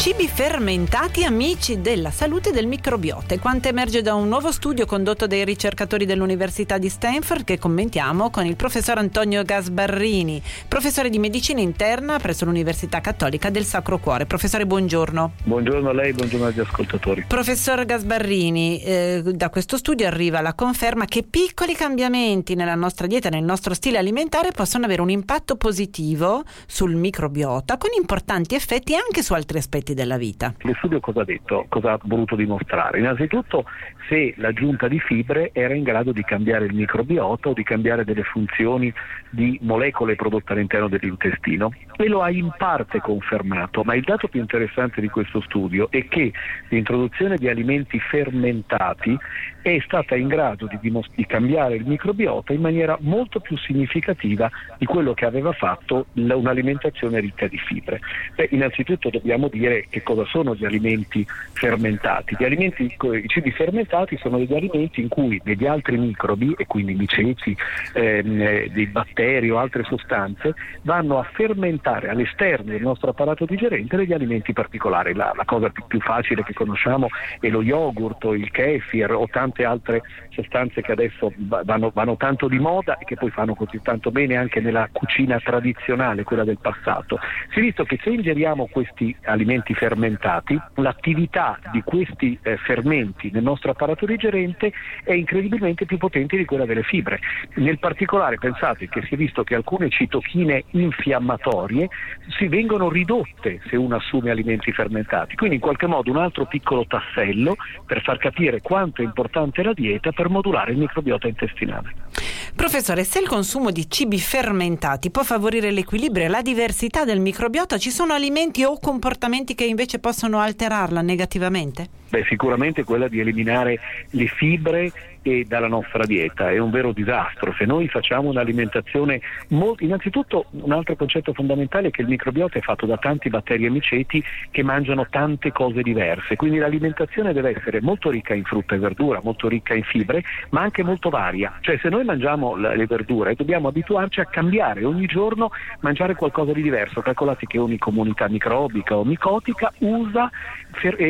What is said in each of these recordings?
Cibi fermentati amici della salute e del microbiota. Quanto emerge da un nuovo studio condotto dai ricercatori dell'Università di Stanford che commentiamo con il professor Antonio Gasbarrini, professore di medicina interna presso l'Università Cattolica del Sacro Cuore. Professore, buongiorno. Buongiorno a lei, buongiorno agli ascoltatori. Professor Gasbarrini, eh, da questo studio arriva la conferma che piccoli cambiamenti nella nostra dieta, nel nostro stile alimentare possono avere un impatto positivo sul microbiota con importanti effetti anche su altri aspetti aspetti della vita. Lo studio cosa ha detto? Cosa ha voluto dimostrare? Innanzitutto se l'aggiunta di fibre era in grado di cambiare il microbiota o di cambiare delle funzioni di molecole prodotte all'interno dell'intestino e lo ha in parte confermato, ma il dato più interessante di questo studio è che l'introduzione di alimenti fermentati è stata in grado di, dimos- di cambiare il microbiota in maniera molto più significativa di quello che aveva fatto l- un'alimentazione ricca di fibre. Beh, innanzitutto dobbiamo dire che cosa sono gli alimenti fermentati. Gli alimenti, i cibi fermentati sono degli alimenti in cui degli altri microbi, e quindi miceti, ehm, eh, dei batteri o altre sostanze, vanno a fermentare all'esterno del nostro apparato digerente degli alimenti particolari. La, la cosa più, più, facile che conosciamo è lo yogurt o il kefir o tante altre sostanze che adesso vanno, vanno tanto di moda e che poi fanno così tanto bene anche nella cucina tradizionale, quella del passato. Si è visto che se ingeriamo questi alimenti alimenti fermentati, l'attività di questi eh, fermenti nel nostro apparato digerente è incredibilmente più potente di quella delle fibre. Nel particolare pensate che si è visto che alcune citochine infiammatorie si vengono ridotte se uno assume alimenti fermentati, quindi in qualche modo un altro piccolo tassello per far capire quanto è importante la dieta per modulare il microbiota intestinale. Professore, se il consumo di cibi fermentati può favorire l'equilibrio e la diversità del microbiota, ci sono alimenti o comportamenti che invece possono alterarla negativamente? Beh, sicuramente quella di eliminare le fibre e dalla nostra dieta, è un vero disastro. Se noi facciamo un'alimentazione molto... innanzitutto un altro concetto fondamentale è che il microbiota è fatto da tanti batteri e miceti che mangiano tante cose diverse, quindi l'alimentazione deve essere molto ricca in frutta e verdura, molto ricca in fibre, ma anche molto varia. Cioè se noi mangiamo le verdure dobbiamo abituarci a cambiare ogni giorno, mangiare qualcosa di diverso. Calcolate che ogni comunità microbica o micotica usa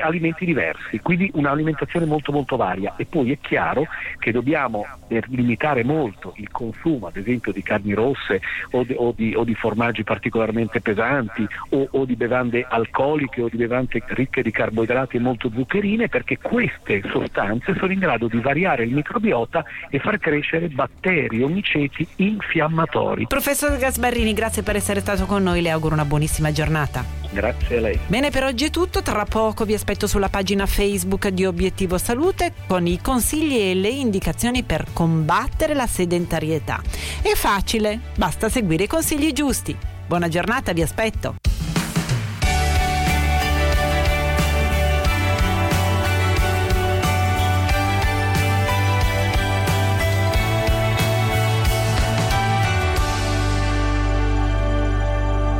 alimenti diversi, quindi un'alimentazione molto molto varia e poi è chiaro che dobbiamo limitare molto il consumo ad esempio di carni rosse o di, o di, o di formaggi particolarmente pesanti o, o, di bevande alcoliche o di bevande ricche di carboidrati e molto zuccherine perché queste sostanze sono in grado di variare il microbiota e far crescere batteri o miceti infiammatori. Professor Gasbarrini, grazie per essere stato con noi, le auguro una buonissima giornata. Grazie a lei. Bene, per oggi è tutto, tra poco vi aspetto sulla pagina Facebook di Obiettivo Salute con i consigli e le indicazioni per combattere la sedentarietà. È facile, basta seguire i consigli giusti. Buona giornata, vi aspetto.